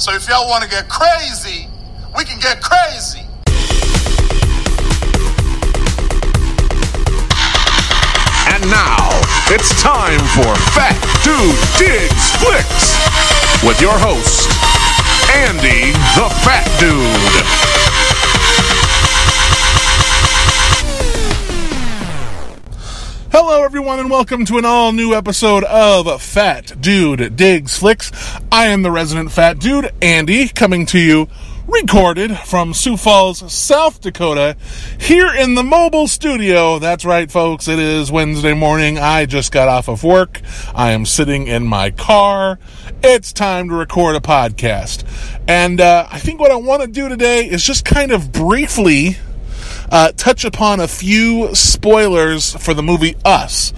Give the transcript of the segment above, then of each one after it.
So if y'all want to get crazy, we can get crazy. And now, it's time for Fat Dude Digs Flicks with your host, Andy the Fat Dude. Hello, everyone, and welcome to an all new episode of Fat Dude Digs Flicks. I am the resident fat dude, Andy, coming to you recorded from Sioux Falls, South Dakota, here in the mobile studio. That's right, folks. It is Wednesday morning. I just got off of work. I am sitting in my car. It's time to record a podcast. And uh, I think what I want to do today is just kind of briefly uh, touch upon a few spoilers for the movie Us.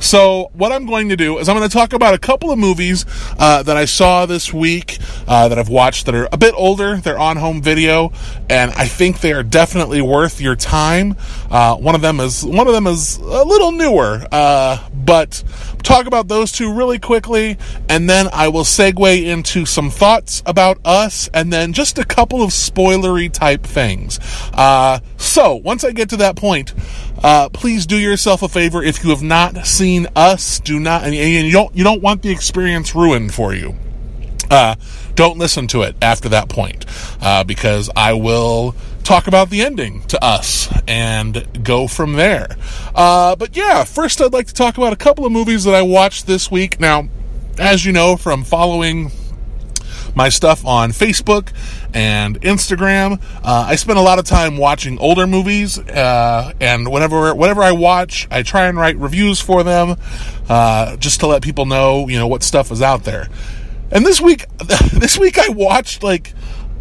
So, what I'm going to do is I'm going to talk about a couple of movies uh, that I saw this week uh, that I've watched that are a bit older. They're on home video, and I think they are definitely worth your time. Uh, one of them is one of them is a little newer, uh, but talk about those two really quickly, and then I will segue into some thoughts about Us, and then just a couple of spoilery type things. Uh, so, once I get to that point, uh, please do yourself a favor if you have not seen Us. Do not, and, you don't you don't want the experience ruined for you. Uh, don't listen to it after that point uh, because I will talk about the ending to us and go from there. Uh, but yeah, first I'd like to talk about a couple of movies that I watched this week. Now, as you know from following my stuff on Facebook and Instagram. Uh, I spend a lot of time watching older movies, uh, and whenever whatever I watch, I try and write reviews for them, uh, just to let people know, you know, what stuff is out there. And this week, this week I watched like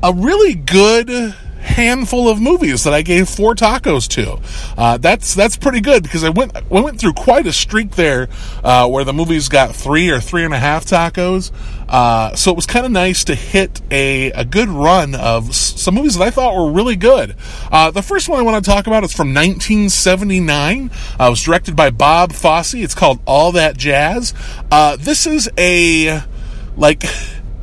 a really good handful of movies that I gave four tacos to. Uh, that's that's pretty good because I went I went through quite a streak there uh, where the movies got three or three and a half tacos. Uh, so it was kind of nice to hit a, a good run of some movies that I thought were really good. Uh, the first one I want to talk about is from 1979. Uh, it was directed by Bob Fosse. It's called All That Jazz. Uh, this is a like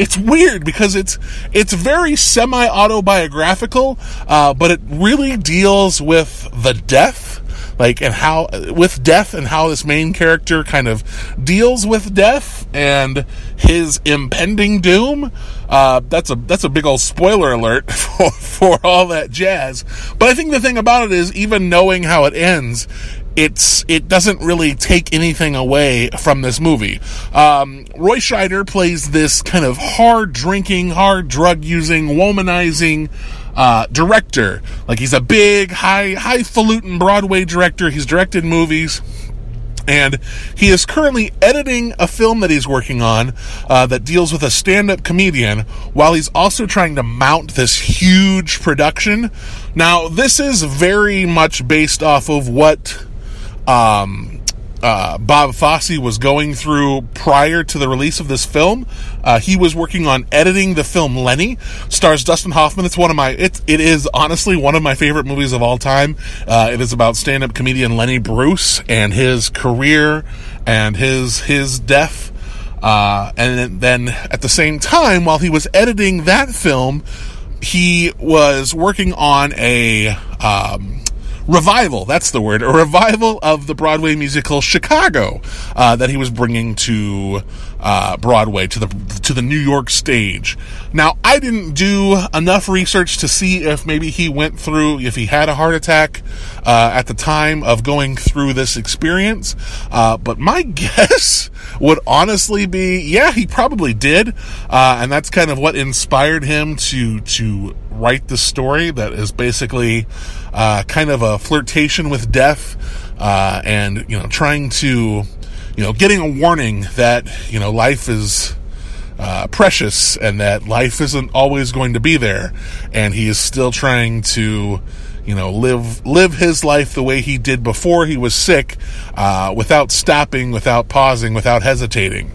it's weird because it's it's very semi autobiographical, uh, but it really deals with the death, like and how with death and how this main character kind of deals with death and his impending doom. Uh, that's a that's a big old spoiler alert for, for all that jazz. But I think the thing about it is, even knowing how it ends, it's it doesn't really take anything away from this movie. Um, Roy Scheider plays this kind of hard drinking, hard drug using, womanizing uh, director. Like he's a big, high highfalutin Broadway director. He's directed movies. And he is currently editing a film that he's working on uh, that deals with a stand up comedian while he's also trying to mount this huge production. Now, this is very much based off of what um, uh, Bob Fosse was going through prior to the release of this film. Uh, he was working on editing the film Lenny, stars Dustin Hoffman. It's one of my it it is honestly one of my favorite movies of all time. Uh, it is about stand up comedian Lenny Bruce and his career and his his death. Uh, and then at the same time, while he was editing that film, he was working on a um, revival. That's the word. A revival of the Broadway musical Chicago uh, that he was bringing to uh, Broadway to the to the New York stage. Now, I didn't do enough research to see if maybe he went through if he had a heart attack uh, at the time of going through this experience. Uh, but my guess would honestly be, yeah, he probably did, uh, and that's kind of what inspired him to to write the story that is basically uh, kind of a flirtation with death uh, and you know trying to you know getting a warning that you know life is uh, precious and that life isn't always going to be there. And he is still trying to you know live live his life the way he did before he was sick uh, without stopping without pausing without hesitating.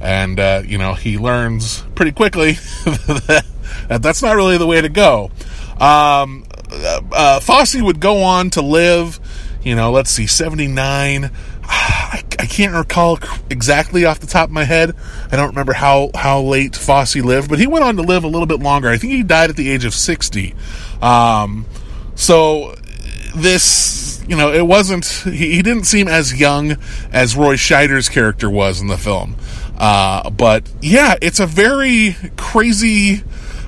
And uh, you know he learns pretty quickly that that's not really the way to go um, uh, Fosse would go on to live, you know, let's see, 79. I, I can't recall exactly off the top of my head. I don't remember how how late Fosse lived, but he went on to live a little bit longer. I think he died at the age of sixty. Um, so this, you know, it wasn't. He, he, didn't seem as young as Roy Scheider's character was in the film. Uh, but yeah, it's a very crazy.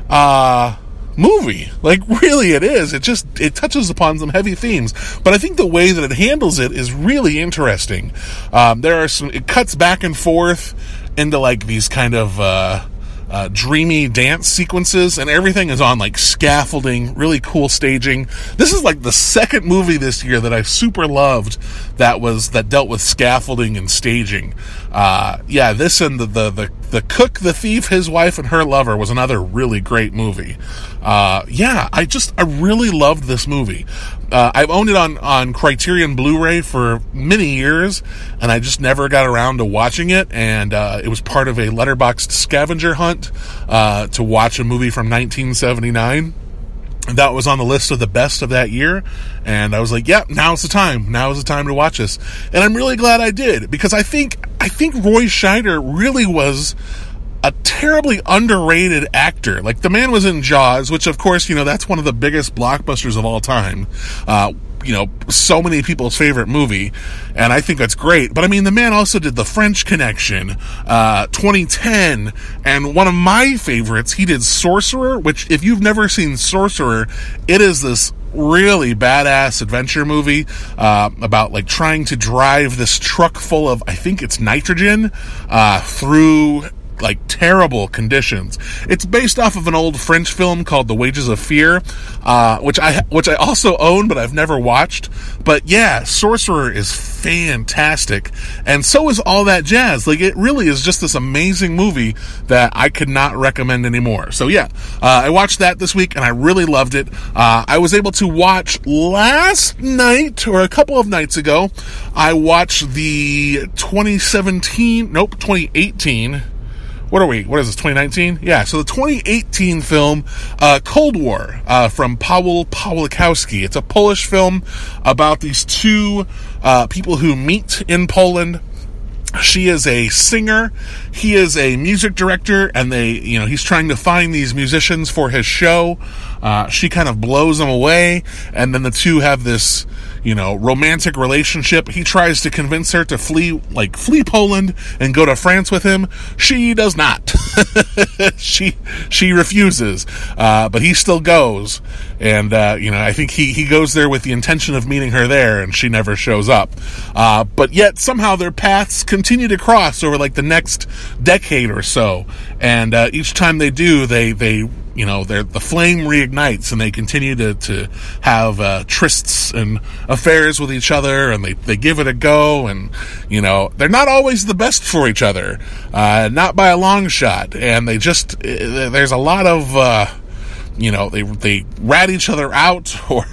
Uh, movie. Like really it is. It just it touches upon some heavy themes, but I think the way that it handles it is really interesting. Um, there are some it cuts back and forth into like these kind of uh, uh, dreamy dance sequences, and everything is on like scaffolding, really cool staging. This is like the second movie this year that I super loved that was that dealt with scaffolding and staging. Uh, yeah, this and the, the the the cook, the thief, his wife, and her lover was another really great movie. Uh, yeah, I just I really loved this movie. Uh, I've owned it on on Criterion Blu-ray for many years, and I just never got around to watching it. And uh, it was part of a Letterboxd scavenger hunt uh, to watch a movie from 1979 that was on the list of the best of that year and i was like yep, yeah now's the time now is the time to watch this and i'm really glad i did because i think i think roy scheider really was a terribly underrated actor. Like the man was in Jaws, which of course, you know, that's one of the biggest blockbusters of all time. Uh, you know, so many people's favorite movie, and I think that's great. But I mean, the man also did The French Connection, uh, 2010, and one of my favorites, he did Sorcerer, which, if you've never seen Sorcerer, it is this really badass adventure movie uh, about like trying to drive this truck full of I think it's nitrogen uh, through like terrible conditions. It's based off of an old French film called The Wages of Fear, uh, which I which I also own but I've never watched. But yeah, Sorcerer is fantastic, and so is all that jazz. Like it really is just this amazing movie that I could not recommend anymore. So yeah, uh, I watched that this week and I really loved it. Uh, I was able to watch last night or a couple of nights ago. I watched the 2017, nope, 2018 what are we? What is this? 2019? Yeah. So the 2018 film uh, Cold War uh, from Paweł Pawlikowski. It's a Polish film about these two uh, people who meet in Poland. She is a singer. He is a music director, and they, you know, he's trying to find these musicians for his show. Uh, she kind of blows him away, and then the two have this you know, romantic relationship. He tries to convince her to flee, like, flee Poland and go to France with him. She does not. she, she refuses. Uh, but he still goes. And, uh, you know, I think he, he goes there with the intention of meeting her there and she never shows up. Uh, but yet somehow their paths continue to cross over like the next decade or so. And, uh, each time they do, they, they you know, the flame reignites and they continue to, to have uh, trysts and affairs with each other and they, they give it a go. And, you know, they're not always the best for each other, uh, not by a long shot. And they just, uh, there's a lot of, uh, you know, they, they rat each other out or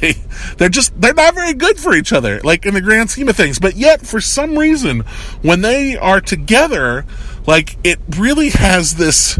they, they're just, they're not very good for each other, like in the grand scheme of things. But yet, for some reason, when they are together, like it really has this,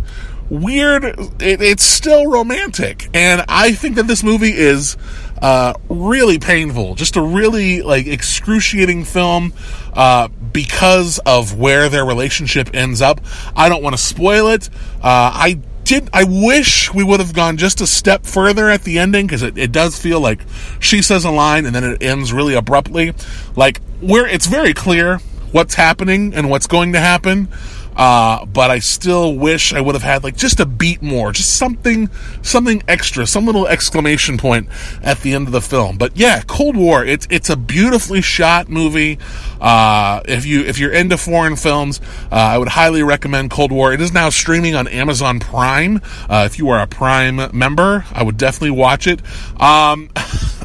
weird. It, it's still romantic, and I think that this movie is uh, really painful. Just a really like excruciating film uh, because of where their relationship ends up. I don't want to spoil it. Uh, I did. I wish we would have gone just a step further at the ending because it, it does feel like she says a line and then it ends really abruptly. Like where it's very clear what's happening and what's going to happen. Uh, but I still wish I would have had like just a beat more, just something, something extra, some little exclamation point at the end of the film. But yeah, Cold War, it's, it's a beautifully shot movie. Uh, if you, if you're into foreign films, uh, I would highly recommend Cold War. It is now streaming on Amazon Prime. Uh, if you are a Prime member, I would definitely watch it. Um,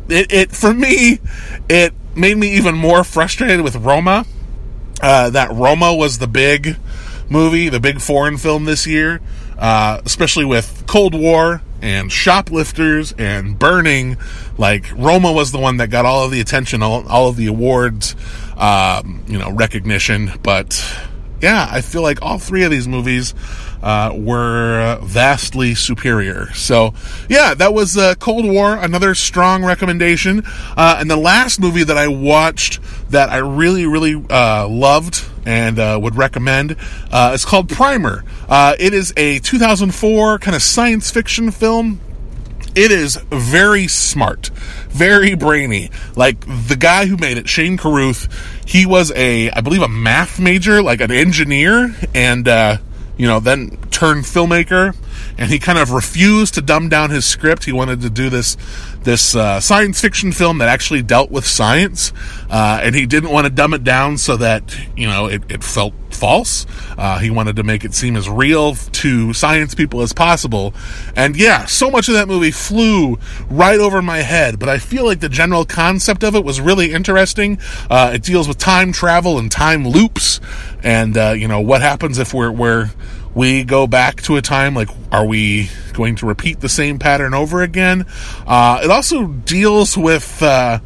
it, it, for me, it made me even more frustrated with Roma. Uh, that Roma was the big, movie, the big foreign film this year, uh, especially with Cold War and Shoplifters and Burning. Like Roma was the one that got all of the attention, all, all of the awards, um, you know, recognition. But yeah, I feel like all three of these movies uh, were vastly superior. So, yeah, that was uh, Cold War, another strong recommendation. Uh, and the last movie that I watched that I really, really uh, loved and uh, would recommend uh, is called Primer. it is a 2004 kind of science fiction film it is very smart, very brainy. Like the guy who made it, Shane Carruth, he was a, I believe, a math major, like an engineer, and uh, you know, then turned filmmaker, and he kind of refused to dumb down his script. He wanted to do this this uh, science fiction film that actually dealt with science, uh, and he didn't want to dumb it down so that you know it, it felt false. Uh, he wanted to make it seem as real to science people as possible, and yeah, so much of that movie flew right over my head. But I feel like the general concept of it was really interesting. Uh, it deals with time travel and time loops, and uh, you know what happens if we're we're we go back to a time like are we going to repeat the same pattern over again? Uh, it also deals with uh,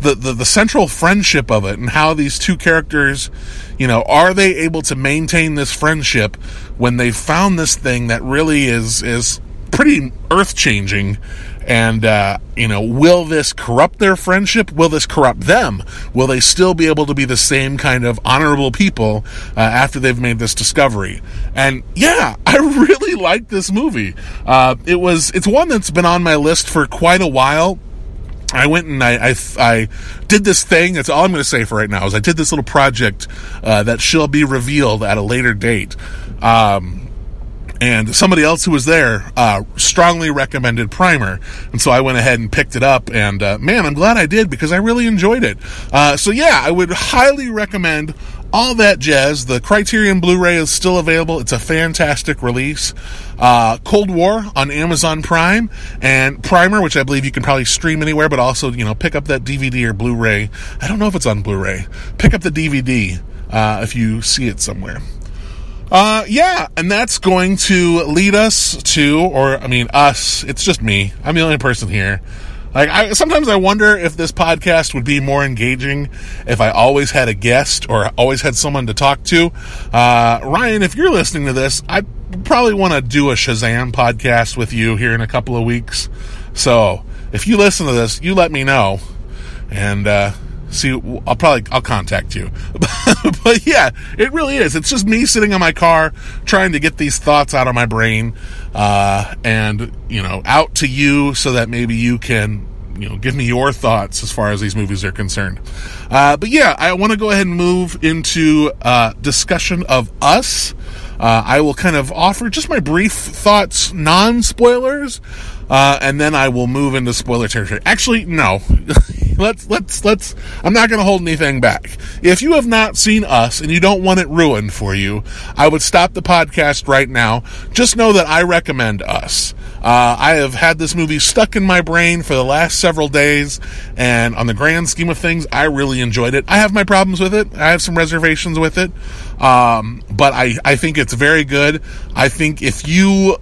the, the, the central friendship of it and how these two characters you know are they able to maintain this friendship when they found this thing that really is is pretty earth changing and, uh, you know, will this corrupt their friendship? Will this corrupt them? Will they still be able to be the same kind of honorable people uh, after they've made this discovery? And yeah, I really like this movie. Uh, it was, it's one that's been on my list for quite a while. I went and I, I, I, did this thing. That's all I'm going to say for right now. Is I did this little project uh, that shall be revealed at a later date. Um, and somebody else who was there uh, strongly recommended Primer, and so I went ahead and picked it up. And uh, man, I'm glad I did because I really enjoyed it. Uh, so yeah, I would highly recommend all that jazz. The Criterion Blu-ray is still available. It's a fantastic release. Uh, Cold War on Amazon Prime and Primer, which I believe you can probably stream anywhere, but also you know pick up that DVD or Blu-ray. I don't know if it's on Blu-ray. Pick up the DVD uh, if you see it somewhere. Uh, yeah, and that's going to lead us to, or I mean, us. It's just me. I'm the only person here. Like, I sometimes I wonder if this podcast would be more engaging if I always had a guest or always had someone to talk to. Uh, Ryan, if you're listening to this, I probably want to do a Shazam podcast with you here in a couple of weeks. So, if you listen to this, you let me know, and uh, see i'll probably i'll contact you. But yeah it really is. It's just me sitting in my car trying to get these thoughts out of my brain uh, and you know out to you so that maybe you can you know give me your thoughts as far as these movies are concerned. Uh, but yeah i want to go ahead and move into uh, discussion of us. Uh, i will kind of offer just my brief thoughts non spoilers uh, and then I will move into spoiler territory. Actually, no. let's let's let's. I'm not going to hold anything back. If you have not seen us and you don't want it ruined for you, I would stop the podcast right now. Just know that I recommend us. Uh, I have had this movie stuck in my brain for the last several days, and on the grand scheme of things, I really enjoyed it. I have my problems with it. I have some reservations with it, um, but I I think it's very good. I think if you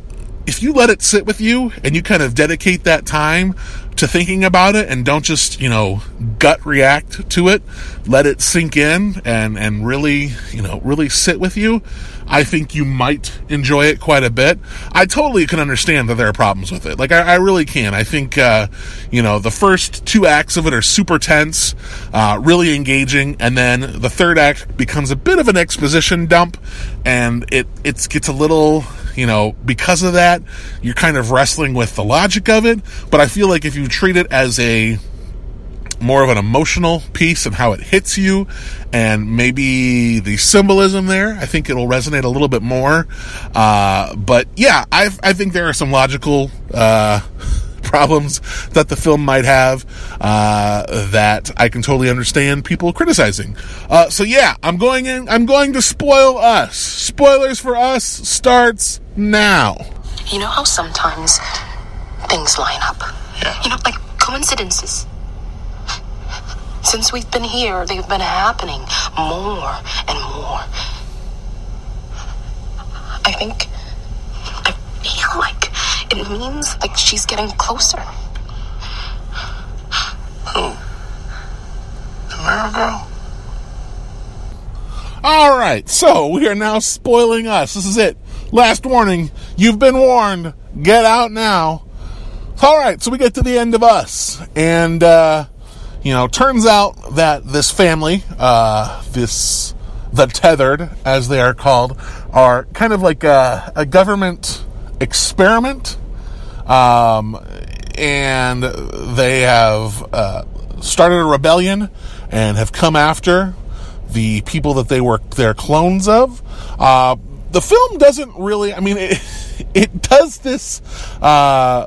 if you let it sit with you and you kind of dedicate that time to thinking about it and don't just, you know, gut react to it, let it sink in and, and really, you know, really sit with you, I think you might enjoy it quite a bit. I totally can understand that there are problems with it. Like, I, I really can. I think, uh, you know, the first two acts of it are super tense, uh, really engaging, and then the third act becomes a bit of an exposition dump, and it, it gets a little, you know, because of that, you're kind of wrestling with the logic of it. But I feel like if you treat it as a more of an emotional piece and how it hits you and maybe the symbolism there i think it'll resonate a little bit more uh, but yeah i i think there are some logical uh, problems that the film might have uh, that I can totally understand people criticizing. Uh, so yeah, I'm going in. I'm going to spoil us. Spoilers for us starts now. You know how sometimes things line up. Yeah. You know, like coincidences. Since we've been here, they've been happening more and more. I think I feel like it means like she's getting closer. Who? The mirror girl? All right, so we are now spoiling us. This is it. Last warning, you've been warned. Get out now. All right, so we get to the end of us, and uh, you know, turns out that this family, uh, this the tethered, as they are called, are kind of like a, a government experiment, um, and they have uh, started a rebellion and have come after the people that they were their clones of. Uh, the film doesn't really. I mean, it, it does this uh,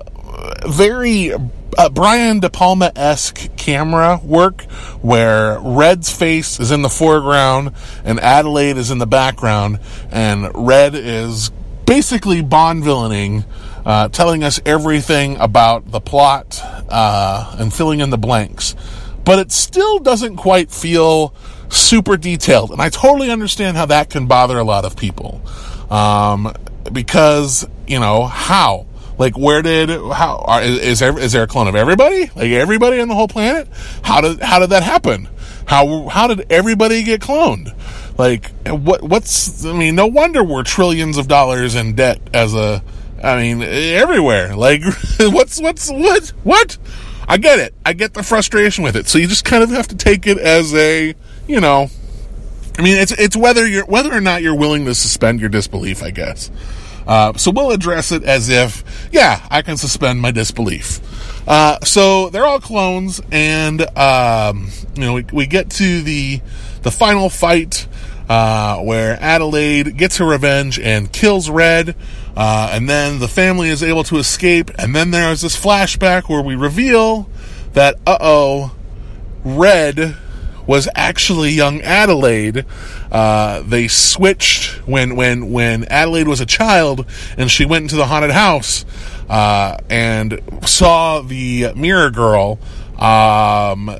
very uh, Brian De Palma esque camera work where Red's face is in the foreground and Adelaide is in the background, and Red is basically Bond villaining. Uh, telling us everything about the plot uh, and filling in the blanks. But it still doesn't quite feel super detailed. And I totally understand how that can bother a lot of people. Um, because, you know, how? Like, where did how are, is there is there a clone of everybody? Like everybody on the whole planet? How did how did that happen? How how did everybody get cloned? Like what what's I mean? No wonder we're trillions of dollars in debt as a. I mean, everywhere. Like, what's what's what what? I get it. I get the frustration with it. So you just kind of have to take it as a you know. I mean, it's it's whether you're whether or not you're willing to suspend your disbelief, I guess. Uh, so we'll address it as if, yeah, I can suspend my disbelief. Uh, so they're all clones, and um, you know we, we get to the the final fight uh, where Adelaide gets her revenge and kills Red, uh, and then the family is able to escape. And then there's this flashback where we reveal that, uh oh, Red was actually young Adelaide. Uh, they switched when when when Adelaide was a child and she went into the haunted house uh, and saw the mirror girl. Um,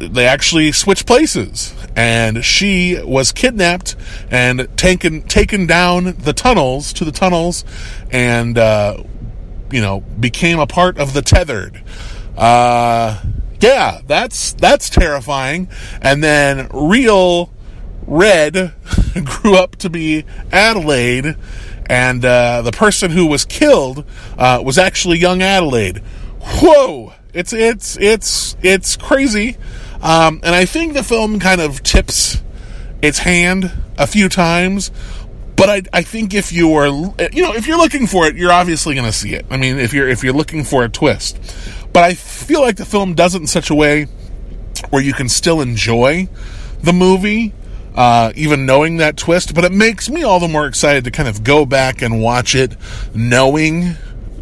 they actually switched places, and she was kidnapped and taken taken down the tunnels to the tunnels, and uh, you know became a part of the tethered. Uh, yeah, that's that's terrifying. And then real Red grew up to be Adelaide, and uh, the person who was killed uh, was actually young Adelaide. Whoa! It's it's it's it's crazy, um, and I think the film kind of tips its hand a few times. But I, I think if you are, you know, if you're looking for it, you're obviously going to see it. I mean, if you're if you're looking for a twist, but I feel like the film does it in such a way where you can still enjoy the movie, uh, even knowing that twist. But it makes me all the more excited to kind of go back and watch it, knowing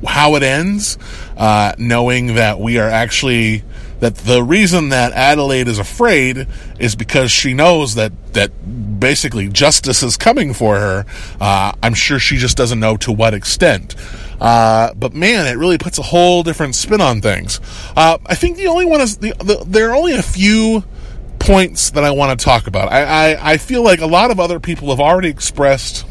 how it ends, uh, knowing that we are actually that the reason that Adelaide is afraid is because she knows that that basically justice is coming for her. Uh, I'm sure she just doesn't know to what extent. Uh, but man, it really puts a whole different spin on things. Uh, I think the only one is the, the, there are only a few points that I want to talk about. I, I, I feel like a lot of other people have already expressed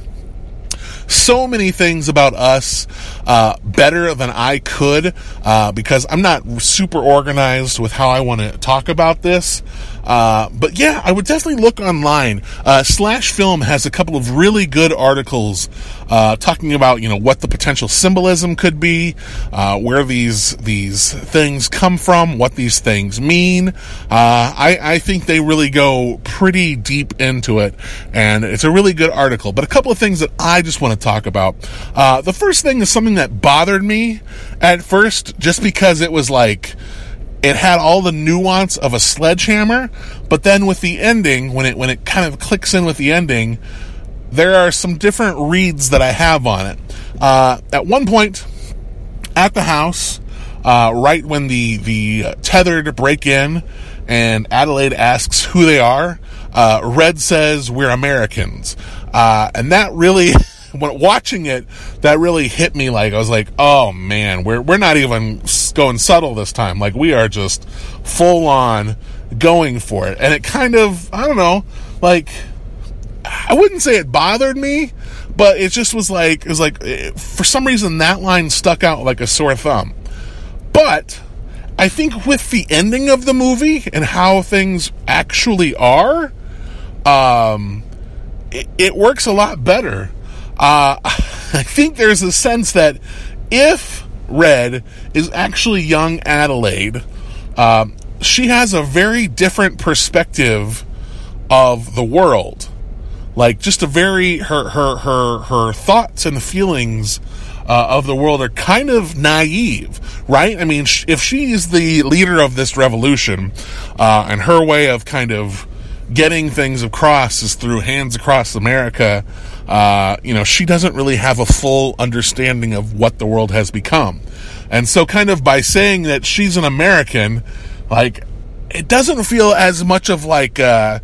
so many things about us uh, better than I could uh, because I'm not super organized with how I want to talk about this. Uh, but yeah, I would definitely look online. Uh, Slash Film has a couple of really good articles uh, talking about you know what the potential symbolism could be, uh, where these these things come from, what these things mean. I, I think they really go pretty deep into it, and it's a really good article. But a couple of things that I just want to talk about. the first thing is something that bothered me at first, just because it was like it had all the nuance of a sledgehammer, but then with the ending, when it when it kind of clicks in with the ending, there are some different reads that I have on it. Uh, at one point, at the house, uh, right when the the tethered break in, and Adelaide asks who they are, uh, Red says we're Americans, uh, and that really. when watching it, that really hit me. Like I was like, "Oh man, we're we're not even going subtle this time. Like we are just full on going for it." And it kind of, I don't know, like I wouldn't say it bothered me, but it just was like it was like eh, for some reason that line stuck out like a sore thumb. But I think with the ending of the movie and how things actually are, um, it, it works a lot better uh, I think there's a sense that if Red is actually young Adelaide, um, she has a very different perspective of the world. Like just a very her her her her thoughts and feelings uh, of the world are kind of naive, right? I mean, sh- if she's the leader of this revolution, uh, and her way of kind of getting things across is through Hands Across America, uh, you know, she doesn't really have a full understanding of what the world has become. And so, kind of by saying that she's an American, like, it doesn't feel as much of like, uh,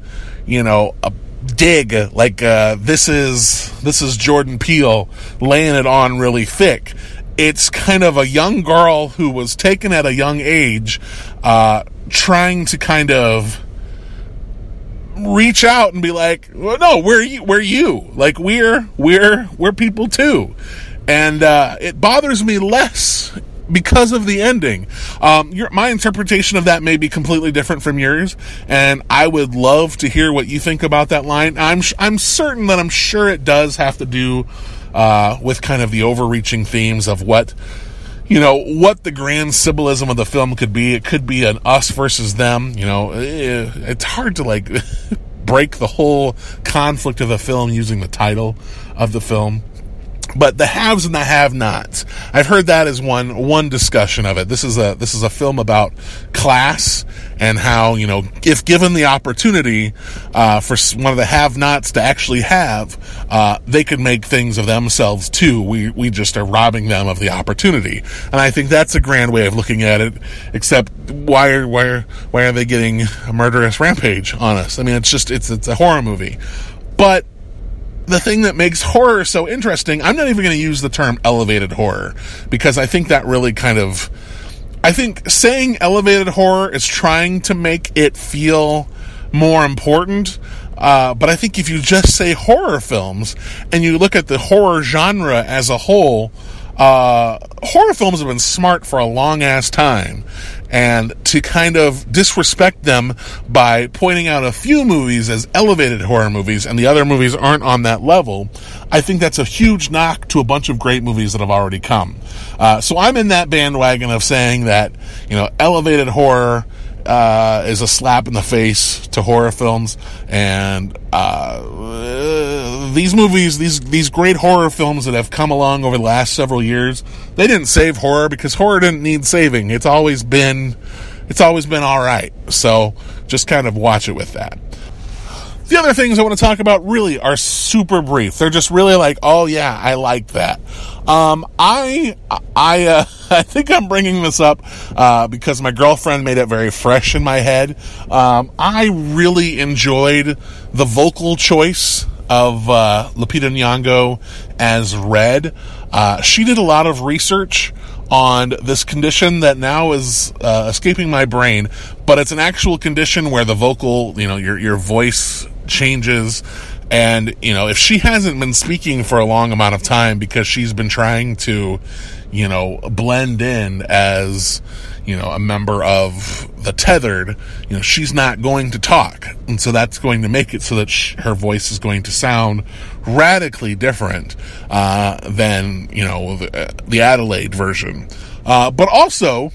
you know, a dig like uh, this is this is Jordan Peele laying it on really thick. It's kind of a young girl who was taken at a young age, uh, trying to kind of reach out and be like, well, "No, we're you, we're you. Like we're we're we're people too." And uh, it bothers me less because of the ending. Um, your, my interpretation of that may be completely different from yours, and I would love to hear what you think about that line. I'm I'm certain that I'm sure it does have to do uh, with kind of the overreaching themes of what you know what the grand symbolism of the film could be. It could be an us versus them. You know, eh, it's hard to like. break the whole conflict of the film using the title of the film but the haves and the have-nots. I've heard that as one one discussion of it. This is a this is a film about class and how you know if given the opportunity uh, for one of the have-nots to actually have, uh, they could make things of themselves too. We we just are robbing them of the opportunity, and I think that's a grand way of looking at it. Except why are why are why are they getting a murderous rampage on us? I mean, it's just it's it's a horror movie, but the thing that makes horror so interesting, I'm not even going to use the term elevated horror because I think that really kind of. I think saying elevated horror is trying to make it feel more important. Uh, but I think if you just say horror films and you look at the horror genre as a whole, uh, horror films have been smart for a long ass time. And to kind of disrespect them by pointing out a few movies as elevated horror movies and the other movies aren't on that level, I think that's a huge knock to a bunch of great movies that have already come. Uh, so I'm in that bandwagon of saying that, you know, elevated horror uh, is a slap in the face to horror films, and uh, these movies, these these great horror films that have come along over the last several years, they didn't save horror because horror didn't need saving. It's always been, it's always been all right. So just kind of watch it with that. The other things I want to talk about really are super brief. They're just really like, oh yeah, I like that. Um, I, I, uh, I think I'm bringing this up uh, because my girlfriend made it very fresh in my head. Um, I really enjoyed the vocal choice of uh, Lupita Nyong'o as Red. Uh, she did a lot of research on this condition that now is uh, escaping my brain, but it's an actual condition where the vocal, you know, your your voice changes. And, you know, if she hasn't been speaking for a long amount of time because she's been trying to, you know, blend in as, you know, a member of the tethered, you know, she's not going to talk. And so that's going to make it so that her voice is going to sound radically different, uh, than, you know, the, the Adelaide version. Uh, but also,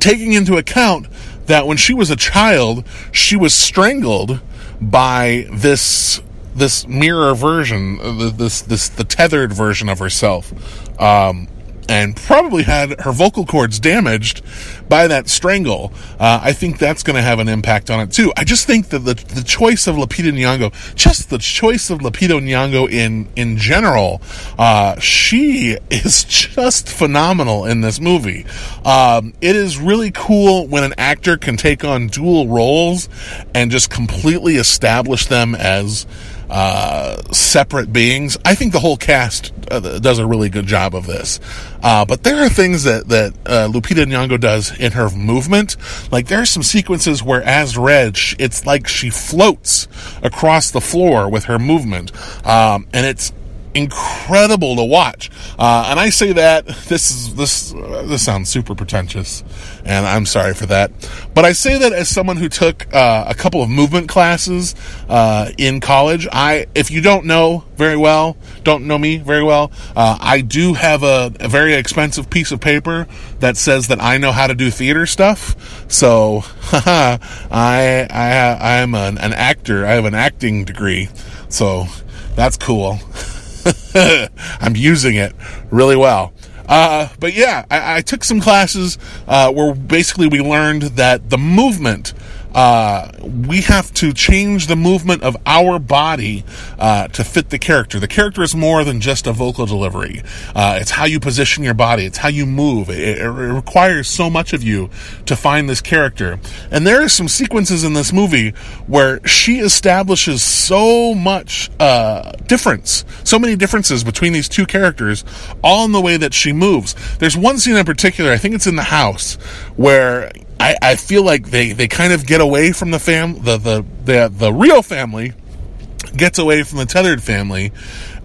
taking into account that when she was a child, she was strangled by this this mirror version, this this the tethered version of herself, um, and probably had her vocal cords damaged by that strangle. Uh, I think that's going to have an impact on it too. I just think that the the choice of Lupita Nyong'o, just the choice of Lupita Nyong'o in in general, uh, she is just phenomenal in this movie. Um, it is really cool when an actor can take on dual roles and just completely establish them as uh, separate beings. I think the whole cast uh, does a really good job of this. Uh, but there are things that that uh, Lupita Nyong'o does in her movement. Like there are some sequences where, as Red, it's like she floats across the floor with her movement, um, and it's incredible to watch. Uh, and I say that this is this uh, this sounds super pretentious, and I'm sorry for that. But I say that as someone who took uh, a couple of movement classes uh, in college. I, if you don't know very well, don't know me very well, uh, I do have a, a very expensive piece of paper that says that I know how to do theater stuff. So, I I I am an, an actor. I have an acting degree. So that's cool. I'm using it really well. Uh, but yeah, I, I, took some classes uh, where basically we learned that the movement uh, we have to change the movement of our body uh, to fit the character. The character is more than just a vocal delivery. Uh, it's how you position your body. It's how you move. It, it, requires so much of you to find this character. And there are some sequences in this movie where she establishes so much uh, difference, so many differences between these two characters, all in the way that she moves. There's one scene in particular. I think it's in the house where I, I feel like they, they kind of get away from the fam the, the the the real family gets away from the tethered family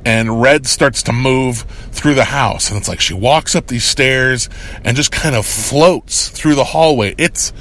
and Red starts to move through the house and it's like she walks up these stairs and just kind of floats through the hallway. It's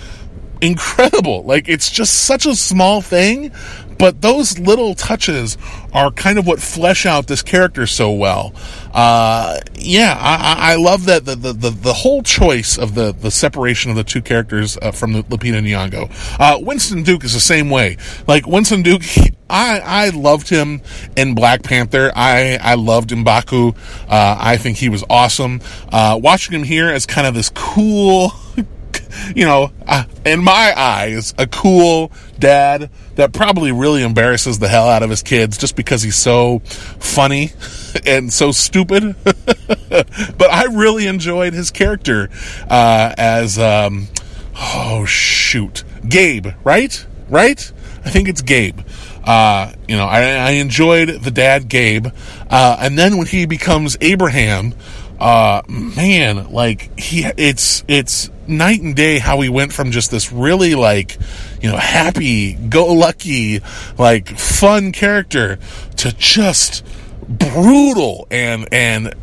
incredible. Like it's just such a small thing, but those little touches are kind of what flesh out this character so well. Uh, yeah, I, I, love that the, the, the, the, whole choice of the, the separation of the two characters uh, from Lupita Nyong'o. Uh, Winston Duke is the same way. Like Winston Duke, he, I I loved him in Black Panther. I I loved Mbaku. Uh, I think he was awesome. Uh, watching him here as kind of this cool you know, uh, in my eyes, a cool dad that probably really embarrasses the hell out of his kids just because he's so funny and so stupid. but I really enjoyed his character uh, as, um, oh shoot, Gabe, right? Right? I think it's Gabe. Uh, you know, I, I, enjoyed the dad Gabe, uh, and then when he becomes Abraham, uh, man, like he, it's it's night and day how he went from just this really like, you know, happy, go lucky, like fun character to just brutal and and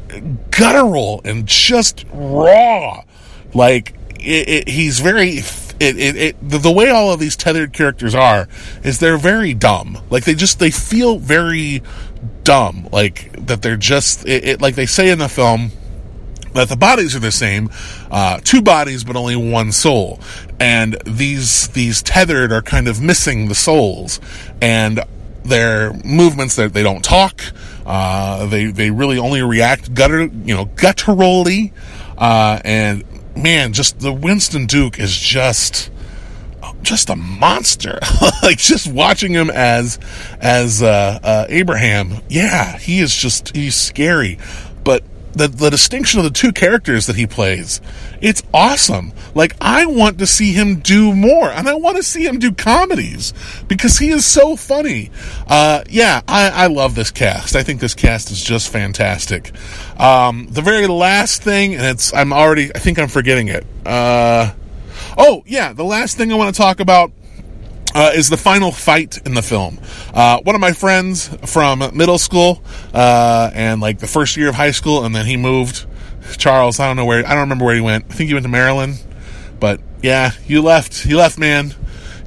guttural and just raw. Like it, it, he's very it, it, it the, way all of these tethered characters are is they're very dumb. Like they just they feel very dumb. Like that they're just it, it like they say in the film that the bodies are the same, uh, two bodies but only one soul, and these these tethered are kind of missing the souls, and their movements that they don't talk, uh, they they really only react gutter you know gutturally, uh, and man, just the Winston Duke is just just a monster. like just watching him as as uh, uh, Abraham, yeah, he is just he's scary. But the, the distinction of the two characters that he plays, it's awesome. Like, I want to see him do more, and I want to see him do comedies because he is so funny. Uh, yeah, I, I love this cast. I think this cast is just fantastic. Um, the very last thing, and it's, I'm already, I think I'm forgetting it. Uh, oh, yeah, the last thing I want to talk about uh, is the final fight in the film. Uh, one of my friends from middle school uh, and like the first year of high school, and then he moved. Charles, I don't know where. I don't remember where he went. I think he went to Maryland. But yeah, you left. You left, man.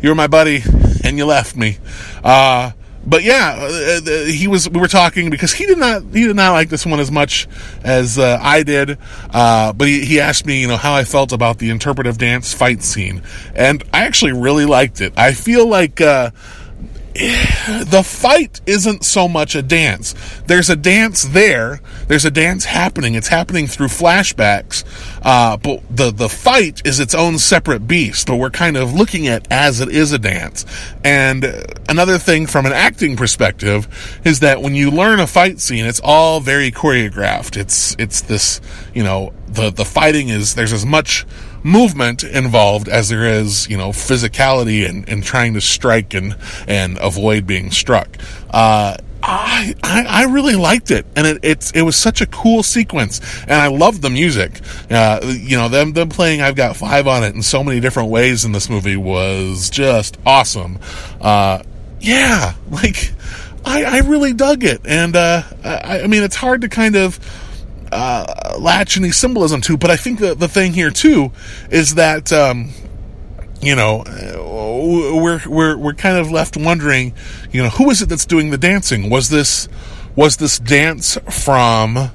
You were my buddy, and you left me. Uh, but yeah, uh, uh, he was. We were talking because he did not. He did not like this one as much as uh, I did. Uh, but he, he asked me, you know, how I felt about the interpretive dance fight scene, and I actually really liked it. I feel like uh, the fight isn't so much a dance. There's a dance there. There's a dance happening. It's happening through flashbacks. Uh, but the, the fight is its own separate beast, but we're kind of looking at as it is a dance. And another thing from an acting perspective is that when you learn a fight scene, it's all very choreographed. It's, it's this, you know, the, the fighting is, there's as much movement involved as there is, you know, physicality and, and trying to strike and, and avoid being struck. Uh, I, I, I really liked it, and it it's it was such a cool sequence, and I loved the music. Uh, you know, them them playing "I've Got Five on it in so many different ways in this movie was just awesome. Uh, yeah, like I, I really dug it, and uh, I, I mean, it's hard to kind of uh, latch any symbolism to, but I think the the thing here too is that um, you know we're we're we're kind of left wondering, you know, who is it that's doing the dancing? Was this was this dance from?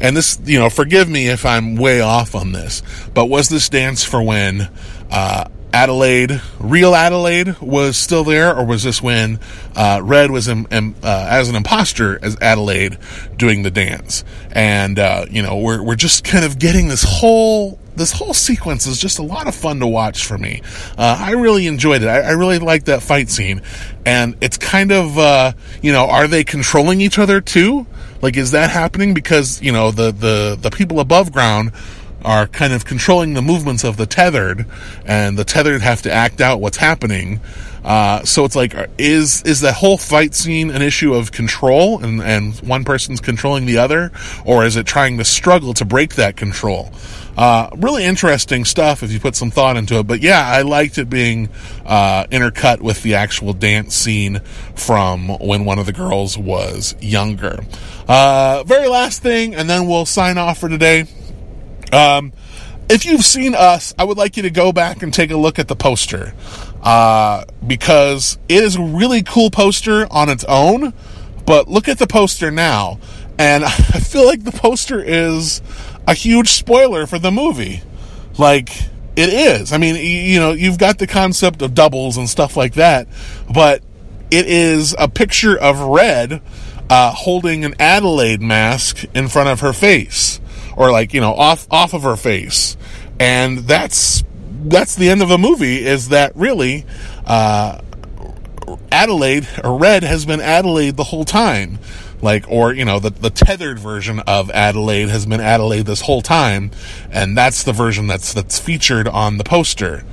And this, you know, forgive me if I'm way off on this, but was this dance for when uh, Adelaide, real Adelaide, was still there, or was this when uh, Red was in, in, uh, as an imposter as Adelaide doing the dance? And uh, you know, we're we're just kind of getting this whole this whole sequence is just a lot of fun to watch for me. Uh, I really enjoyed it. I, I really liked that fight scene, and it's kind of uh, you know, are they controlling each other too? Like, is that happening because you know the the the people above ground are kind of controlling the movements of the tethered, and the tethered have to act out what's happening. Uh, so it's like, is is the whole fight scene an issue of control, and and one person's controlling the other, or is it trying to struggle to break that control? Uh, really interesting stuff if you put some thought into it. But yeah, I liked it being uh, intercut with the actual dance scene from when one of the girls was younger. Uh, very last thing, and then we'll sign off for today. Um, if you've seen us, I would like you to go back and take a look at the poster uh, because it is a really cool poster on its own. But look at the poster now, and I feel like the poster is a huge spoiler for the movie. Like it is. I mean, you know, you've got the concept of doubles and stuff like that, but it is a picture of Red uh, holding an Adelaide mask in front of her face or like you know off off of her face, and that's that's the end of the movie. Is that really uh, Adelaide or Red has been Adelaide the whole time? Like, or you know, the the tethered version of Adelaide has been Adelaide this whole time, and that's the version that's that's featured on the poster.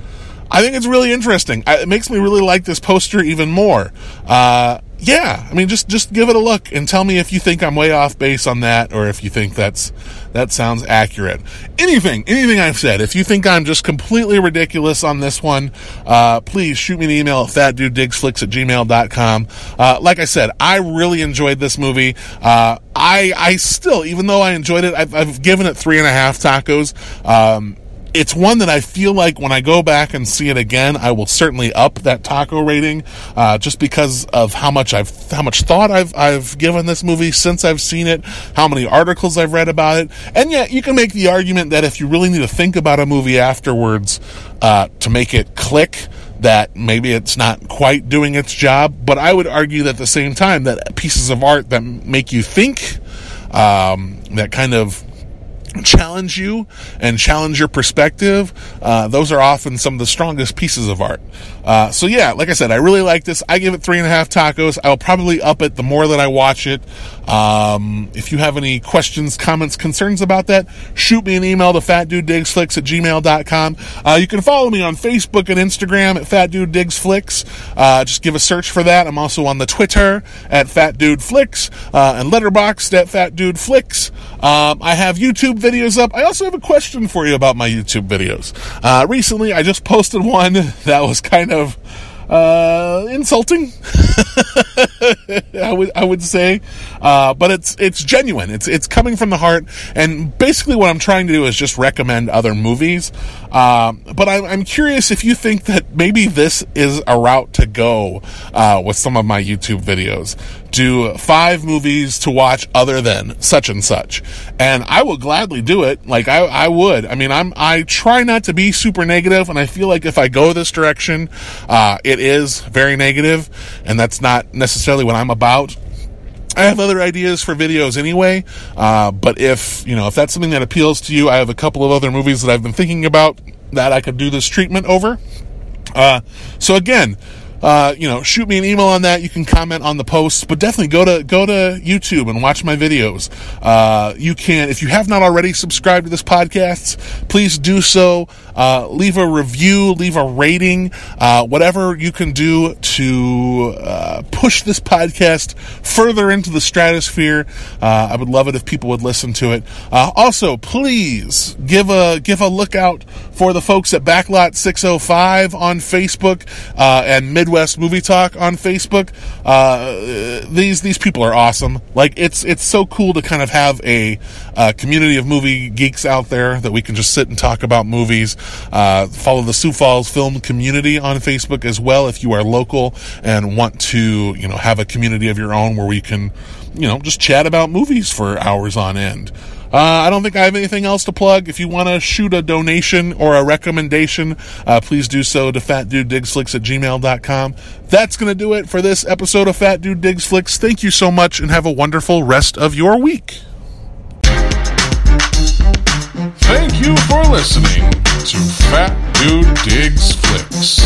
I think it's really interesting. It makes me really like this poster even more. Uh, yeah, I mean, just just give it a look and tell me if you think I'm way off base on that, or if you think that's that sounds accurate. Anything, anything I've said. If you think I'm just completely ridiculous on this one, uh, please shoot me an email at fatdudedigsflicks at gmail.com. Uh, like I said, I really enjoyed this movie. Uh, I I still, even though I enjoyed it, I've, I've given it three and a half tacos. Um, it's one that I feel like when I go back and see it again, I will certainly up that taco rating, uh, just because of how much I've how much thought I've I've given this movie since I've seen it, how many articles I've read about it, and yet you can make the argument that if you really need to think about a movie afterwards uh, to make it click, that maybe it's not quite doing its job. But I would argue that at the same time that pieces of art that make you think, um, that kind of challenge you and challenge your perspective, uh, those are often some of the strongest pieces of art. Uh, so yeah, like I said, I really like this. I give it three and a half tacos. I'll probably up it the more that I watch it. Um, if you have any questions, comments, concerns about that, shoot me an email to fatdudedigsflicks at gmail.com. Uh, you can follow me on Facebook and Instagram at fatdudedigsflicks. Uh, just give a search for that. I'm also on the Twitter at fatdudeflicks, uh, and Letterboxd at fatdudeflicks. Um, I have YouTube videos up. I also have a question for you about my YouTube videos. Uh, recently, I just posted one that was kind of uh, insulting. I would I would say, uh, but it's it's genuine. It's it's coming from the heart, and basically what I'm trying to do is just recommend other movies. Um, but I'm, I'm curious if you think that maybe this is a route to go uh, with some of my YouTube videos. Do five movies to watch other than such and such, and I will gladly do it. Like I, I would. I mean, I'm I try not to be super negative, and I feel like if I go this direction, uh, it is very negative, and that's not necessarily what I'm about. I have other ideas for videos anyway, uh, but if you know if that's something that appeals to you, I have a couple of other movies that I've been thinking about that I could do this treatment over. Uh, so again, uh, you know, shoot me an email on that. You can comment on the posts, but definitely go to go to YouTube and watch my videos. Uh, you can, if you have not already subscribed to this podcast, please do so. Uh, leave a review, leave a rating, uh, whatever you can do to uh, push this podcast further into the stratosphere. Uh, I would love it if people would listen to it. also, please give a give a look out for the folks at Backlot 605 on Facebook and Midway Midwest Movie Talk on Facebook. Uh, these these people are awesome. Like it's it's so cool to kind of have a, uh community of movie geeks out there that we can just sit and talk about movies. Uh, follow the Sioux Falls Film Community on Facebook as well if you are local and want to you know have a community of your own where we can you know just chat about movies for hours on end. Uh, I don't think I have anything else to plug. If you want to shoot a donation or a recommendation, uh, please do so to fatdudedigsflicks at gmail.com. That's going to do it for this episode of Fat Dude Digs Flicks. Thank you so much and have a wonderful rest of your week. Thank you for listening to Fat Dude Digs Flicks.